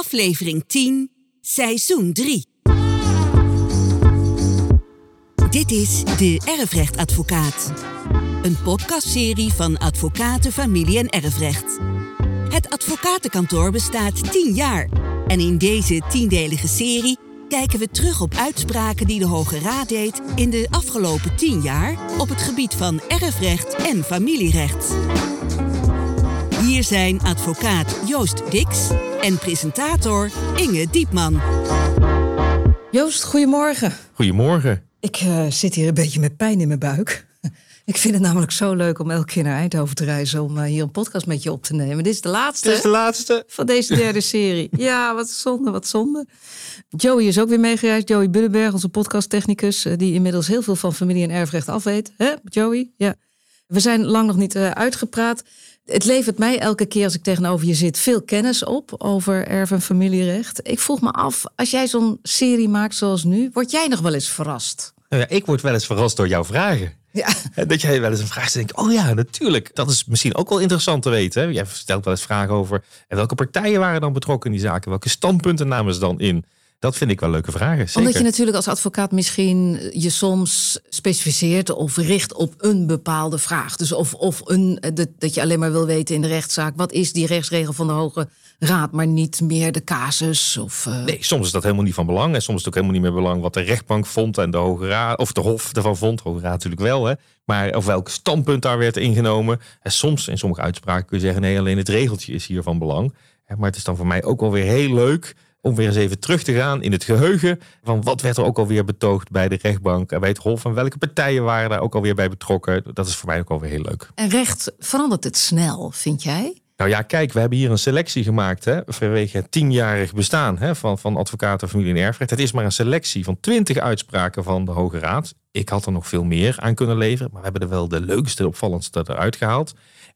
aflevering 10, seizoen 3. Dit is De Erfrechtadvocaat. Een podcastserie van Advocaten, Familie en Erfrecht. Het advocatenkantoor bestaat 10 jaar. En in deze tiendelige serie kijken we terug op uitspraken die de Hoge Raad deed in de afgelopen 10 jaar op het gebied van erfrecht en familierecht. Hier zijn advocaat Joost Dix en presentator Inge Diepman. Joost, goedemorgen. Goedemorgen. Ik eh, zit hier een beetje met pijn in mijn buik. Ik vind het namelijk zo leuk om elke keer naar Eindhoven te reizen om eh, hier een podcast met je op te nemen. Dit is de laatste Dit is de laatste. van deze derde serie. Ja, wat zonde, wat zonde. Joey is ook weer meegereisd. Joey Buddenberg, onze podcasttechnicus, eh, die inmiddels heel veel van familie en erfrecht afweet. Hè, Joey? Ja. We zijn lang nog niet eh, uitgepraat. Het levert mij elke keer als ik tegenover je zit veel kennis op over erf- en familierecht. Ik vroeg me af, als jij zo'n serie maakt zoals nu, word jij nog wel eens verrast? Nou ja, ik word wel eens verrast door jouw vragen. Ja, Dat jij wel eens een vraag stelt denkt, oh ja, natuurlijk. Dat is misschien ook wel interessant te weten. Hè? Jij stelt wel eens vragen over en welke partijen waren dan betrokken in die zaken? Welke standpunten namen ze dan in? Dat vind ik wel leuke vragen. Zeker. Omdat je natuurlijk als advocaat misschien je soms specificeert of richt op een bepaalde vraag. Dus of, of een, dat, dat je alleen maar wil weten in de rechtszaak, wat is die rechtsregel van de Hoge Raad, maar niet meer de casus. Of, eh, Nee, soms is dat helemaal niet van belang. En soms is het ook helemaal niet meer belang wat de rechtbank vond en de Hoge Raad, of de Hof ervan vond. De Hoge Raad natuurlijk wel, hè. Maar of welk standpunt daar werd ingenomen. En soms, in sommige uitspraken kun je zeggen, nee, alleen het regeltje is hier van belang. Hè, Maar het is dan voor mij ook wel weer heel leuk om weer eens even terug te gaan in het geheugen. Van wat werd er ook alweer betoogd bij de rechtbank en bij het Hof. En welke partijen waren daar ook alweer bij betrokken. Dat is voor mij ook alweer heel leuk. En recht verandert het snel, vind jij? Nou ja, kijk, we hebben hier een selectie gemaakt hè, vanwege het tienjarig bestaan hè, van, van advocaten, familie en erfrecht. Het is maar een selectie van twintig uitspraken van de Hoge Raad. Ik had er nog veel meer aan kunnen leveren, maar we hebben er wel de leukste, opvallendste eruit gehaald.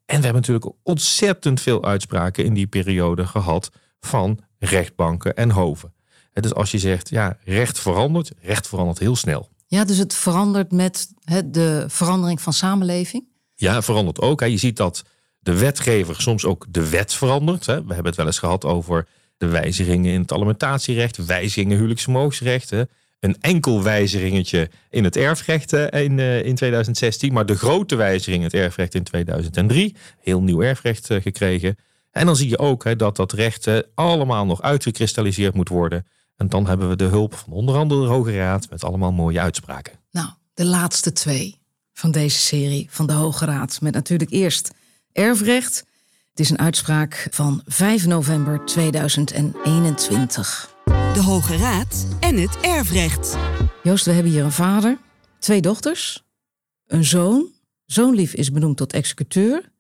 En we hebben natuurlijk ontzettend veel uitspraken in die periode gehad van rechtbanken en hoven. Dus als je zegt, ja, recht verandert, recht verandert heel snel. Ja, dus het verandert met de verandering van samenleving. Ja, verandert ook. Je ziet dat de wetgever soms ook de wet verandert. We hebben het wel eens gehad over de wijzigingen in het alimentatierecht, wijzigingen huwelijksvermogensrecht. hè. Een enkel wijzigingetje in het erfrecht in, eh, in 2016, maar de grote wijziging in het erfrecht in 2003. Heel nieuw erfrecht eh, gekregen. En dan zie je ook hè, dat dat recht eh, allemaal nog uitgekristalliseerd moet worden. En dan hebben we de hulp van onder andere de Hoge Raad met allemaal mooie uitspraken. Nou, de laatste twee van deze serie van de Hoge Raad. Met natuurlijk eerst erfrecht. Het is een uitspraak van 5 november 2021. De Hoge Raad en het erfrecht. Joost, we hebben hier een vader, twee dochters, een zoon. Zoonlief is benoemd tot executeur.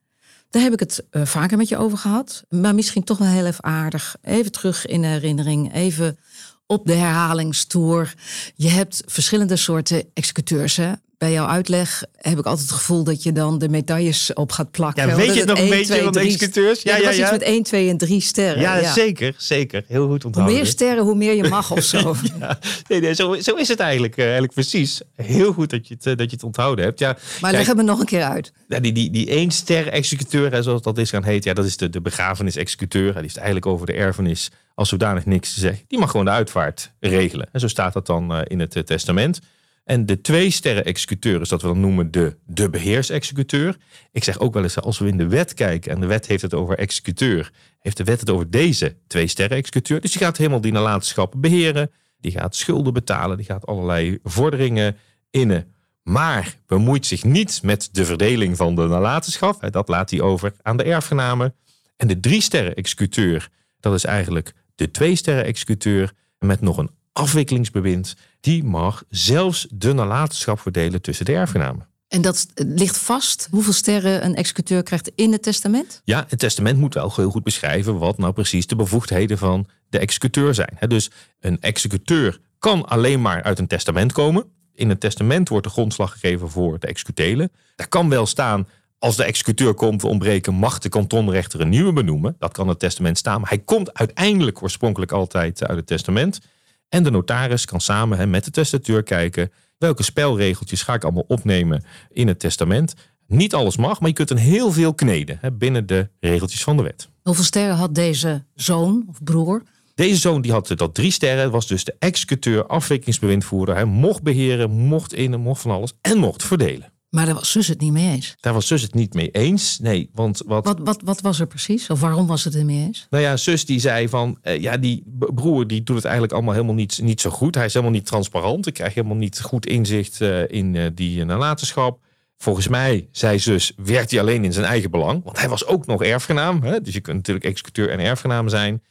Daar heb ik het eh, vaker met je over gehad. Maar misschien toch wel heel even aardig. Even terug in de herinnering. Even op de herhalingstoer. Je hebt verschillende soorten executeurs. Hè? Bij jouw uitleg heb ik altijd het gevoel dat je dan de medailles op gaat plakken. Ja, weet je het nog een 1, beetje 2, van de 3 executeurs? Ja, Ja, ja, was iets met 1, 2 en 3 sterren. Ja, zeker, zeker. Heel goed Hoe onthouden. meer sterren, hoe meer je mag of zo. Ja, nee, nee, zo, zo is het eigenlijk, eh, eigenlijk precies. Heel goed dat je het, eh, dat je het onthouden hebt. Ja, Maar leg het me nog een keer uit. ja, die, die, die één ster executeur, zoals dat is gaan heet, ja, dat is de, de begrafenis-executeur. Die heeft eigenlijk over de erfenis als zodanig niks te zeggen. Die mag gewoon de uitvaart regelen. En zo staat dat dan eh, in het testament. En de twee sterren executeur is dat we dan noemen de, de beheersexecuteur. Ik zeg ook wel eens, als we in de wet kijken en de wet heeft het over executeur, heeft de wet het over deze twee sterren executeur. Dus die gaat helemaal die nalatenschappen beheren. Die gaat schulden betalen. Die gaat allerlei vorderingen innen. Maar bemoeit zich niet met de verdeling van de nalatenschap. Dat laat hij over aan de erfgenamen. En de drie sterren executeur, dat is eigenlijk de twee sterren executeur met nog een afwikkelingsbewind. Die mag zelfs de nalatenschap verdelen tussen de erfgenamen. En dat ligt vast hoeveel sterren een executeur krijgt in het testament? Ja, het testament moet wel heel goed beschrijven wat nou precies de bevoegdheden van de executeur zijn. Dus een executeur kan alleen maar uit een testament komen. In het testament wordt de grondslag gegeven voor de executelen. Daar kan wel staan, als de executeur komt te ontbreken, mag de kantonrechter een nieuwe benoemen. Dat kan het testament staan, maar hij komt uiteindelijk oorspronkelijk altijd uit het testament. En de notaris kan samen hè, met de testateur kijken welke spelregeltjes ga ik allemaal opnemen in het testament. Niet alles mag, maar je kunt een heel veel kneden hè, binnen de regeltjes van de wet. Hoeveel sterren had deze zoon of broer Deze zoon die had dat drie sterren, was dus de executeur, afwikkelingsbewindvoerder. Hij mocht beheren, mocht innen, mocht van alles en mocht verdelen. Maar daar was zus het niet mee eens. Daar was zus het niet mee eens. Nee, want wat... Wat, wat, wat was er precies? Of waarom was het er mee eens? Nou ja, zus die zei van, eh, ja, die broer die doet het eigenlijk allemaal helemaal niet, niet zo goed. Hij is helemaal niet transparant. Ik krijg helemaal niet goed inzicht eh, in eh, die nalatenschap. Volgens mij, zei zus, werkt hij alleen in zijn eigen belang. Want hij was ook nog erfgenaam. Hè? Dus je kunt natuurlijk executeur en erfgenaam zijn.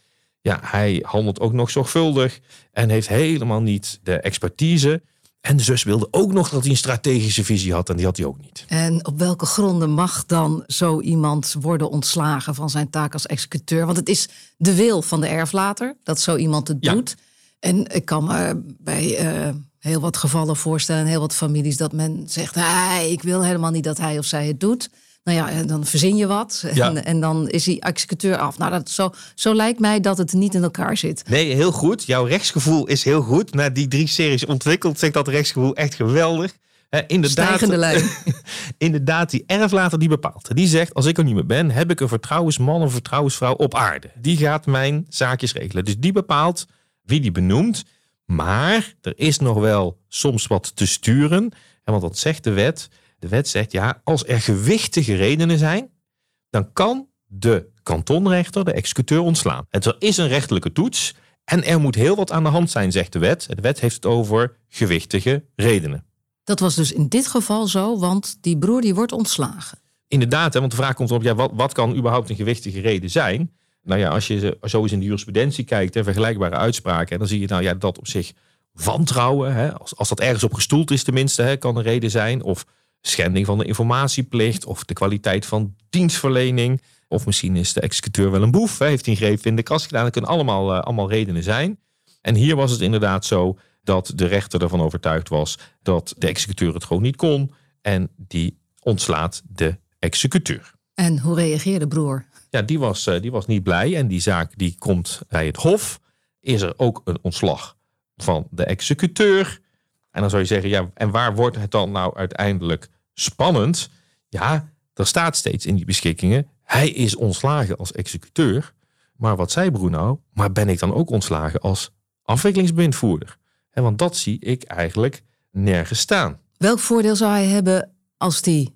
Ja, hij handelt ook nog zorgvuldig en heeft helemaal niet de expertise. En de zus wilde ook nog dat hij een strategische visie had en die had hij ook niet. En op welke gronden mag dan zo iemand worden ontslagen van zijn taak als executeur? Want het is de wil van de erflater dat zo iemand het Ja. doet. En ik kan me bij eh, heel wat gevallen voorstellen, en heel wat families, dat men zegt: hey, ik wil helemaal niet dat hij of zij het doet. Nou ja, en dan verzin je wat en, Ja. en dan is die executeur af. Nou, dat, zo, zo lijkt mij dat het niet in elkaar zit. Nee, heel goed. Jouw rechtsgevoel is heel goed. Na die drie series ontwikkeld zegt dat rechtsgevoel echt geweldig. Hè, inderdaad, Stijgende lijn. inderdaad, die erflater die bepaalt. Die zegt, als ik er niet meer ben, heb ik een vertrouwensman of vertrouwensvrouw op aarde. Die gaat mijn zaakjes regelen. Dus die bepaalt wie die benoemt. Maar er is nog wel soms wat te sturen. En want dat zegt de wet. De wet zegt, ja, als er gewichtige redenen zijn, dan kan de kantonrechter de executeur ontslaan. En er is een rechtelijke toets en er moet heel wat aan de hand zijn, zegt de wet. De wet heeft het over gewichtige redenen. Dat was dus in dit geval zo, want die broer die wordt ontslagen. Inderdaad, hè, want de vraag komt op, ja, wat, wat kan überhaupt een gewichtige reden zijn? Nou ja, als je zo- eens in de jurisprudentie kijkt, hè, vergelijkbare uitspraken, dan zie je nou ja, dat op zich wantrouwen, hè, als, als dat ergens op gestoeld is tenminste, hè, kan een reden zijn. Of schending van de informatieplicht, of de kwaliteit van dienstverlening. Of misschien is de executeur wel een boef, heeft hij een greep in de kast gedaan. Dat kunnen allemaal, eh, allemaal redenen zijn. En hier was het inderdaad zo dat de rechter ervan overtuigd was dat de executeur het gewoon niet kon. En die ontslaat de executeur. En hoe reageerde broer? Ja, die was, eh, die was niet blij en die zaak die komt bij het Hof. Is er ook een ontslag van de executeur? En dan zou je zeggen, ja, en waar wordt het dan nou uiteindelijk spannend? Ja, er staat steeds in die beschikkingen, hij is ontslagen als executeur. Maar wat zei Bruno? Maar ben ik dan ook ontslagen als afwikkelingsbewindvoerder? Hè, want dat zie ik eigenlijk nergens staan. Welk voordeel zou hij hebben als die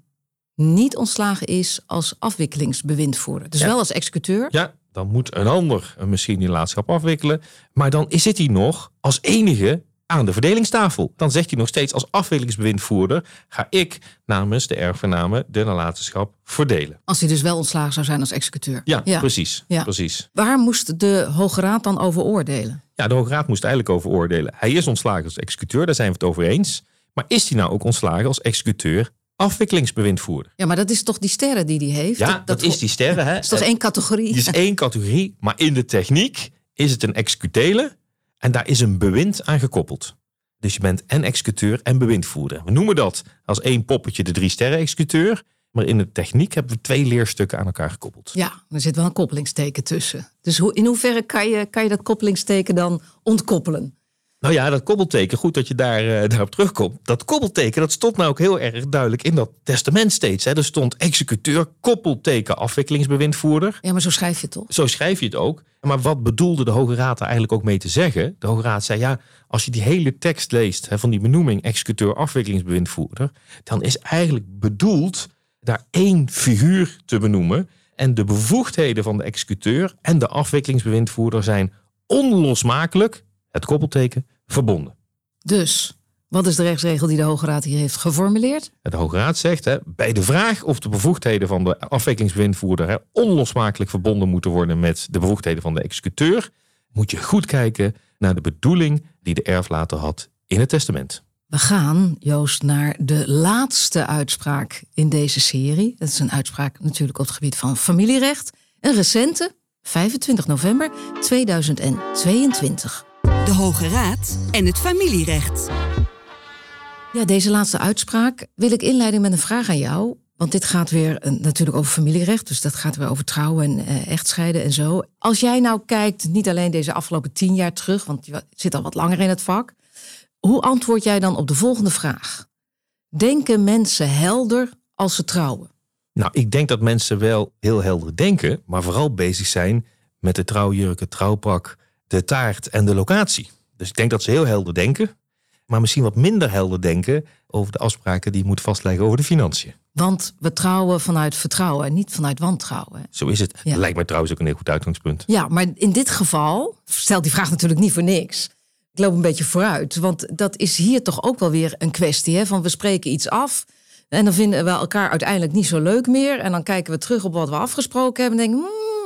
niet ontslagen is als afwikkelingsbewindvoerder? Dus Ja. wel als executeur. Ja, dan moet een ander misschien die laadschap afwikkelen. Maar dan zit hij nog als enige aan de verdelingstafel. Dan zegt hij nog steeds als afwikkelingsbewindvoerder... ga ik namens de erfgenamen de nalatenschap verdelen. Als hij dus wel ontslagen zou zijn als executeur. Ja, precies. Ja. precies. Waar moest de Hoge Raad dan over oordelen? Ja, de Hoge Raad moest eigenlijk over oordelen. Hij is ontslagen als executeur, daar zijn we het over eens. Maar is hij nou ook ontslagen als executeur afwikkelingsbewindvoerder? Ja, maar dat is toch die sterren die hij heeft? Ja, dat, is die sterren. Hè? Dat is toch één categorie? Die is één categorie, maar in de techniek is het een executele en daar is een bewind aan gekoppeld. Dus je bent en executeur en bewindvoerder. We noemen dat als één poppetje de drie sterren executeur. Maar in de techniek hebben we twee leerstukken aan elkaar gekoppeld. Ja, er zit wel een koppelingsteken tussen. Dus in hoeverre kan je, kan je dat koppelingsteken dan ontkoppelen? Nou ja, dat koppelteken, goed dat je daar, eh, daarop terugkomt. Dat koppelteken, dat stond nou ook heel erg duidelijk in dat testament steeds. Hè. Er stond executeur, koppelteken, afwikkelingsbewindvoerder. Ja, maar zo schrijf je het toch? Zo schrijf je het ook. Maar wat bedoelde de Hoge Raad er eigenlijk ook mee te zeggen? De Hoge Raad zei ja, als je die hele tekst leest hè, van die benoeming executeur afwikkelingsbewindvoerder, dan is eigenlijk bedoeld daar één figuur te benoemen. En de bevoegdheden van de executeur en de afwikkelingsbewindvoerder zijn onlosmakelijk, het koppelteken, verbonden. Dus, wat is de rechtsregel die de Hoge Raad hier heeft geformuleerd? De Hoge Raad zegt hè, bij de vraag of de bevoegdheden van de afwikkelingsbewindvoerder hè, onlosmakelijk verbonden moeten worden met de bevoegdheden van de executeur, moet je goed kijken naar de bedoeling die de erflater had in het testament. We gaan, Joost, naar de laatste uitspraak in deze serie. Dat is een uitspraak natuurlijk op het gebied van familierecht. Een recente, 25 november 2022. De Hoge Raad en het familierecht. Ja, deze laatste uitspraak wil ik inleiden met een vraag aan jou. Want dit gaat weer eh, natuurlijk over familierecht. Dus dat gaat weer over trouwen en eh, echtscheiden en zo. Als jij nou kijkt, niet alleen deze afgelopen tien jaar terug... want je zit al wat langer in het vak. Hoe antwoord jij dan op de volgende vraag? Denken mensen helder als ze trouwen? Nou, ik denk dat mensen wel heel helder denken, maar vooral bezig zijn met de trouwjurk, het trouwpak de taart en de locatie. Dus ik denk dat ze heel helder denken, maar misschien wat minder helder denken over de afspraken die je moet vastleggen over de financiën. Want we trouwen vanuit vertrouwen en niet vanuit wantrouwen. Zo is het. Ja. Dat lijkt mij trouwens ook een heel goed uitgangspunt. Ja, maar in dit geval stelt die vraag natuurlijk niet voor niks. Ik loop een beetje vooruit, want dat is hier toch ook wel weer een kwestie hè, van we spreken iets af en dan vinden we elkaar uiteindelijk niet zo leuk meer en dan kijken we terug op wat we afgesproken hebben en denken, hmm,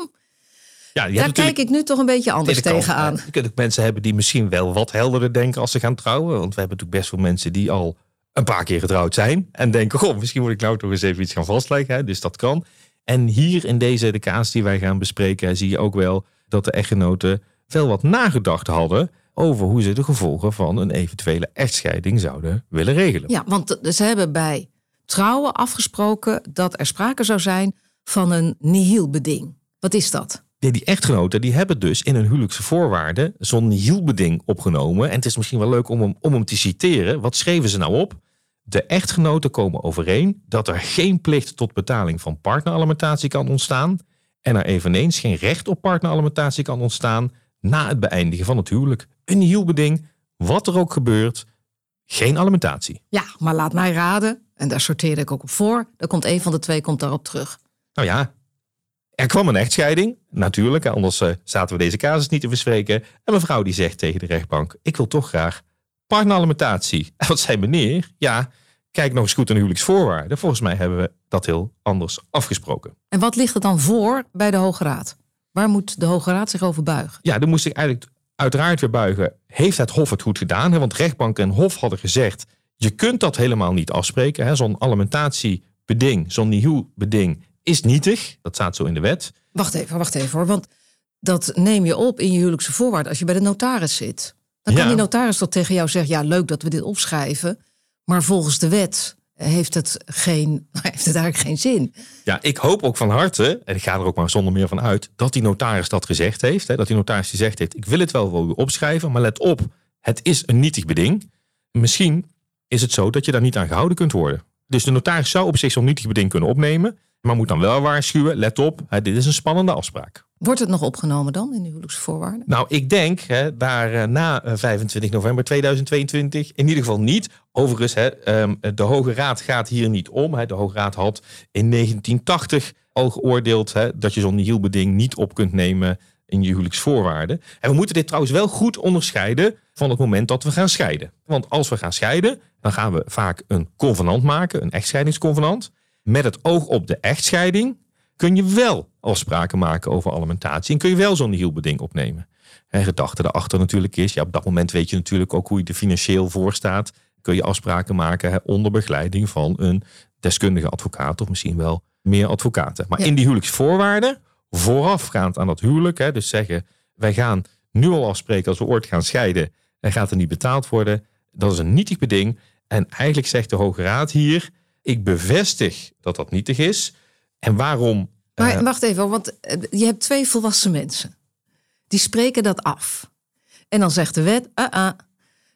Ja, daar kijk ik nu toch een beetje anders tegenaan. Je kunt ook mensen hebben die misschien wel wat helderder denken als ze gaan trouwen. Want we hebben natuurlijk best veel mensen die al een paar keer getrouwd zijn. En denken, goh, misschien moet ik nou toch eens even iets gaan vastleggen. Hè? Dus dat kan. En hier in deze de kaas die wij gaan bespreken, zie je ook wel dat de echtgenoten wel wat nagedacht hadden over hoe ze de gevolgen van een eventuele echtscheiding zouden willen regelen. Ja, want ze hebben bij trouwen afgesproken dat er sprake zou zijn van een nihilbeding. Wat is dat? Die, die echtgenoten die hebben dus in hun huwelijkse voorwaarden zo'n nihilbeding opgenomen. En het is misschien wel leuk om hem, om hem te citeren. Wat schreven ze nou op? De echtgenoten komen overeen dat er geen plicht tot betaling van partneralimentatie kan ontstaan. En er eveneens geen recht op partneralimentatie kan ontstaan na het beëindigen van het huwelijk. Een nihilbeding, wat er ook gebeurt, geen alimentatie. Ja, maar laat mij raden, en daar sorteerde ik ook op voor, dan komt een van de twee komt daarop terug. Nou ja, er kwam een echtscheiding, natuurlijk, anders eh, zaten we deze casus niet te bespreken. En mevrouw die zegt tegen de rechtbank, ik wil toch graag partneralimentatie. En wat zei meneer? Ja, kijk nog eens goed naar de huwelijksvoorwaarden. Volgens mij hebben we dat heel anders afgesproken. En wat ligt er dan voor bij de Hoge Raad? Waar moet de Hoge Raad zich over buigen? Ja, dan moest ik eigenlijk uiteraard weer buigen. Heeft het Hof het goed gedaan? Want rechtbank en Hof hadden gezegd, je kunt dat helemaal niet afspreken. Zo'n alimentatiebeding, zo'n nihilbeding is nietig. Dat staat zo in de wet. Wacht even, wacht even hoor. Want dat neem je op in je huwelijkse voorwaarden als je bij de notaris zit. Dan kan Ja. die notaris toch tegen jou zeggen: ja, leuk dat we dit opschrijven. Maar volgens de wet heeft het, geen, heeft het eigenlijk geen zin. Ja, ik hoop ook van harte, en ik ga er ook maar zonder meer van uit, dat die notaris dat gezegd heeft. Hè, dat die notaris gezegd heeft, ik wil het wel voor u opschrijven, maar let op, het is een nietig beding. Misschien is het zo dat je daar niet aan gehouden kunt worden. Dus de notaris zou op zich zo'n nietig beding kunnen opnemen, maar moet dan wel waarschuwen, let op, hè, dit is een spannende afspraak. Wordt het nog opgenomen dan in de huwelijksvoorwaarden? Nou, ik denk hè, daar eh, na eh, 25 november 2022 in ieder geval niet. Overigens, hè, ehm, de Hoge Raad gaat hier niet om. Hè. De Hoge Raad had in 1980 al geoordeeld hè, dat je zo'n nihilbeding niet op kunt nemen in je huwelijksvoorwaarden. En we moeten dit trouwens wel goed onderscheiden van het moment dat we gaan scheiden. Want als we gaan scheiden, dan gaan we vaak een convenant maken, een echtscheidingsconvenant. Met het oog op de echtscheiding kun je wel afspraken maken over alimentatie en kun je wel zo'n nihilbeding opnemen. En gedachte daarachter natuurlijk is, ja, op dat moment weet je natuurlijk ook hoe je er financieel voor staat. Kun je afspraken maken hè, onder begeleiding van een deskundige advocaat of misschien wel meer advocaten. Maar Ja. in die huwelijksvoorwaarden, voorafgaand aan dat huwelijk, hè, dus zeggen wij gaan nu al afspreken als we ooit gaan scheiden en gaat er niet betaald worden, dat is een nietig beding. En eigenlijk zegt de Hoge Raad hier, ik bevestig dat dat nietig is. En waarom? Maar eh, wacht even, want eh, je hebt twee volwassen mensen. Die spreken dat af. En dan zegt de wet, ah, ah,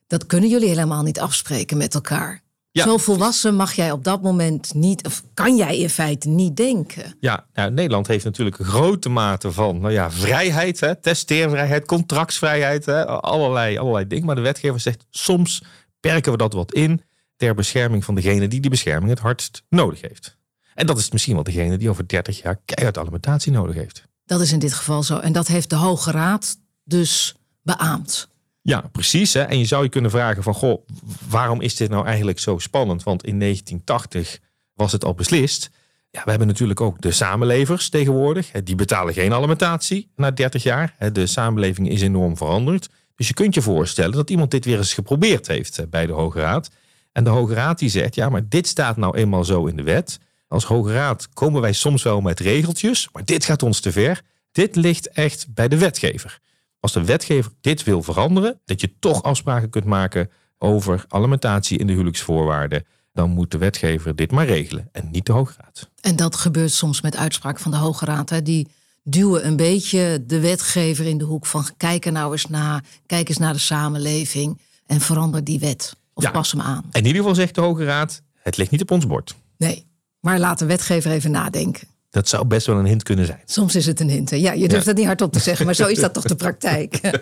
dat kunnen jullie helemaal niet afspreken met elkaar. Ja. Zo volwassen mag jij op dat moment niet, of kan jij in feite niet denken. Ja, nou, Nederland heeft natuurlijk een grote mate van nou ja, vrijheid, hè, testeervrijheid, contractsvrijheid, hè, allerlei, allerlei dingen. Maar de wetgever zegt soms perken we dat wat in ter bescherming van degene die die bescherming het hardst nodig heeft. En dat is misschien wel degene die over 30 jaar keihard alimentatie nodig heeft. Dat is in dit geval zo. En dat heeft de Hoge Raad dus beaamd. Ja, precies. Hè? En je zou je kunnen vragen van, goh, waarom is dit nou eigenlijk zo spannend? Want in 1980 was het al beslist. Ja, we hebben natuurlijk ook de samenlevers tegenwoordig. Die betalen geen alimentatie na 30 jaar. De samenleving is enorm veranderd. Dus je kunt je voorstellen dat iemand dit weer eens geprobeerd heeft bij de Hoge Raad. En de Hoge Raad die zegt, ja, maar dit staat nou eenmaal zo in de wet. Als Hoge Raad komen wij soms wel met regeltjes, maar dit gaat ons te ver. Dit ligt echt bij de wetgever. Als de wetgever dit wil veranderen, dat je toch afspraken kunt maken over alimentatie in de huwelijksvoorwaarden, dan moet de wetgever dit maar regelen en niet de Hoge Raad. En dat gebeurt soms met uitspraken van de Hoge Raad. Hè. Die duwen een beetje de wetgever in de hoek van kijk er nou eens naar, kijk eens naar de samenleving en verander die wet. Of Ja. pas hem aan. En in ieder geval zegt de Hoge Raad, het ligt niet op ons bord. Nee, maar laat de wetgever even nadenken. Dat zou best wel een hint kunnen zijn. Soms is het een hint. hè? Ja, je durft Ja. het niet hardop te zeggen, maar zo is dat toch de praktijk.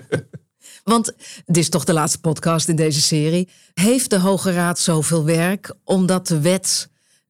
Want dit is toch de laatste podcast in deze serie. Heeft de Hoge Raad zoveel werk omdat de wet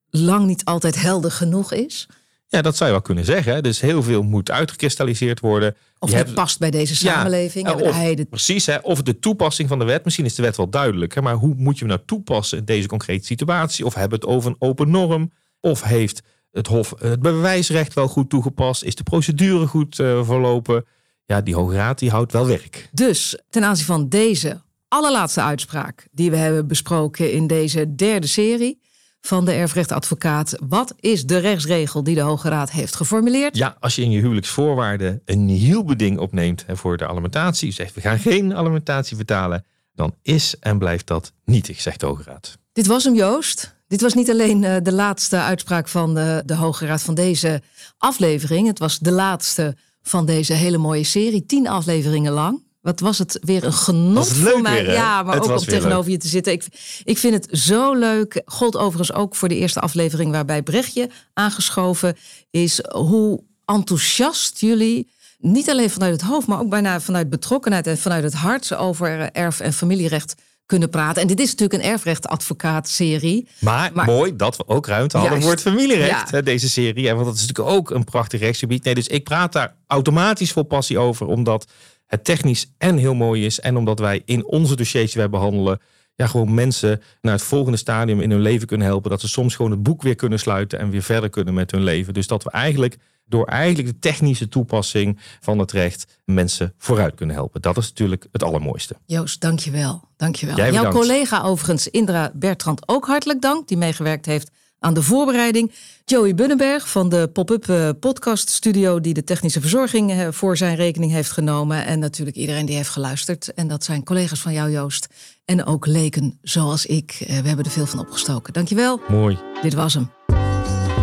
lang niet altijd helder genoeg is? Ja, dat zou je wel kunnen zeggen. Dus heel veel moet uitgekristalliseerd worden. Of Je het hebt- past bij deze samenleving? Ja, of, de- Precies, hè, of de toepassing van de wet. Misschien is de wet wel duidelijk. Hè, maar hoe moet je hem nou toepassen in deze concrete situatie? Of hebben we het over een open norm? Of heeft het Hof het bewijsrecht wel goed toegepast? Is de procedure goed eh, verlopen? Ja, die Hoge Raad die houdt wel werk. Dus ten aanzien van deze allerlaatste uitspraak die we hebben besproken in deze derde serie van de erfrechtadvocaat. Wat is de rechtsregel die de Hoge Raad heeft geformuleerd? Ja, als je in je huwelijksvoorwaarden een hielbeding opneemt hè, voor de alimentatie. Je zegt we gaan geen alimentatie betalen. Dan is en blijft dat nietig, zegt de Hoge Raad. Dit was hem, Joost. Dit was niet alleen eh, de laatste uitspraak van de, de Hoge Raad van deze aflevering. Het was de laatste van deze hele mooie serie. Tien afleveringen lang. Wat was het weer een genot voor mij. weer, ja, maar Het ook om tegenover je te zitten. Ik, ik vind het zo leuk. Gold overigens ook voor de eerste aflevering waarbij Brechtje aangeschoven is. Hoe enthousiast jullie, niet alleen vanuit het hoofd, maar ook bijna vanuit betrokkenheid en vanuit het hart over erf- en familierecht kunnen praten. En dit is natuurlijk een erfrechtadvocaat-serie. Maar, Maar- mooi dat we ook ruimte hadden voor het familierecht, Ja. deze serie. Want dat is natuurlijk ook een prachtig rechtsgebied. Nee, dus ik praat daar automatisch vol passie over, omdat het technisch en heel mooi is. En omdat wij in onze dossiers die wij behandelen, ja, gewoon mensen naar het volgende stadium in hun leven kunnen helpen. Dat ze soms gewoon het boek weer kunnen sluiten en weer verder kunnen met hun leven. Dus dat we eigenlijk door eigenlijk de technische toepassing van het recht mensen vooruit kunnen helpen. Dat is natuurlijk het allermooiste. Joost, dankjewel. dankjewel. Jij Jouw collega overigens, Indra Bertrand, ook hartelijk dank. Die meegewerkt heeft aan de voorbereiding. Joey Bunnenberg van de Pop-Up eh, Podcast Studio... die de technische verzorging eh, voor zijn rekening heeft genomen. En natuurlijk iedereen die heeft geluisterd. En dat zijn collega's van jou, Joost. En ook leken zoals ik. Eh, We hebben er veel van opgestoken. Dankjewel. Mooi. Dit was hem.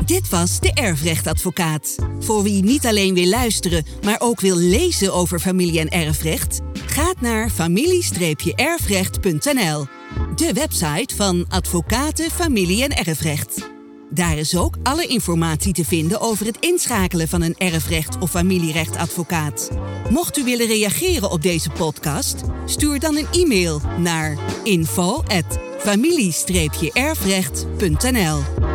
Dit was de Erfrechtadvocaat. Voor wie niet alleen wil luisteren, maar ook wil lezen over familie- en erfrecht, gaat naar familie-erfrecht.nl, de website van Advocaten Familie- en Erfrecht. Daar is ook alle informatie te vinden over het inschakelen van een erfrecht of familierechtadvocaat. Mocht u willen reageren op deze podcast, stuur dan een e-mail naar info@familie-erfrecht.nl.